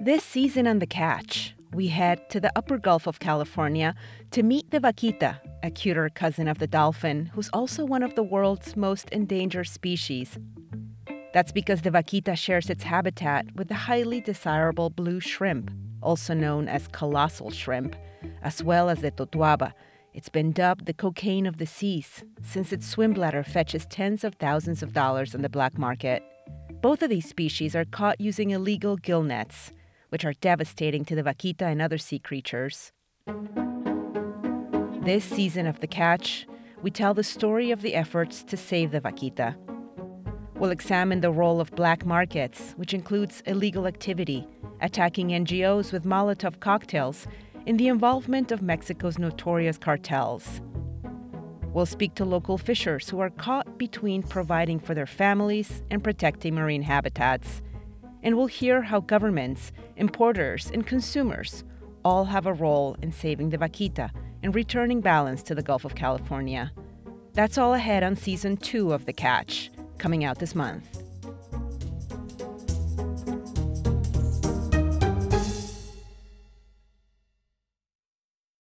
This season on The Catch, we head to the upper Gulf of California to meet the vaquita, a cuter cousin of the dolphin, who's also one of the world's most endangered species. That's because the vaquita shares its habitat with the highly desirable blue shrimp, also known as colossal shrimp, as well as the totuaba. It's been dubbed the cocaine of the seas since its swim bladder fetches tens of thousands of dollars on the black market. Both of these species are caught using illegal gill nets, which are devastating to the vaquita and other sea creatures. This season of The Catch, we tell the story of the efforts to save the vaquita. We'll examine the role of black markets, which includes illegal activity, attacking NGOs with Molotov cocktails, in the involvement of Mexico's notorious cartels. We'll speak to local fishers who are caught between providing for their families and protecting marine habitats. And we'll hear how governments, importers, and consumers all have a role in saving the vaquita and returning balance to the Gulf of California. That's all ahead on season two of The Catch, coming out this month.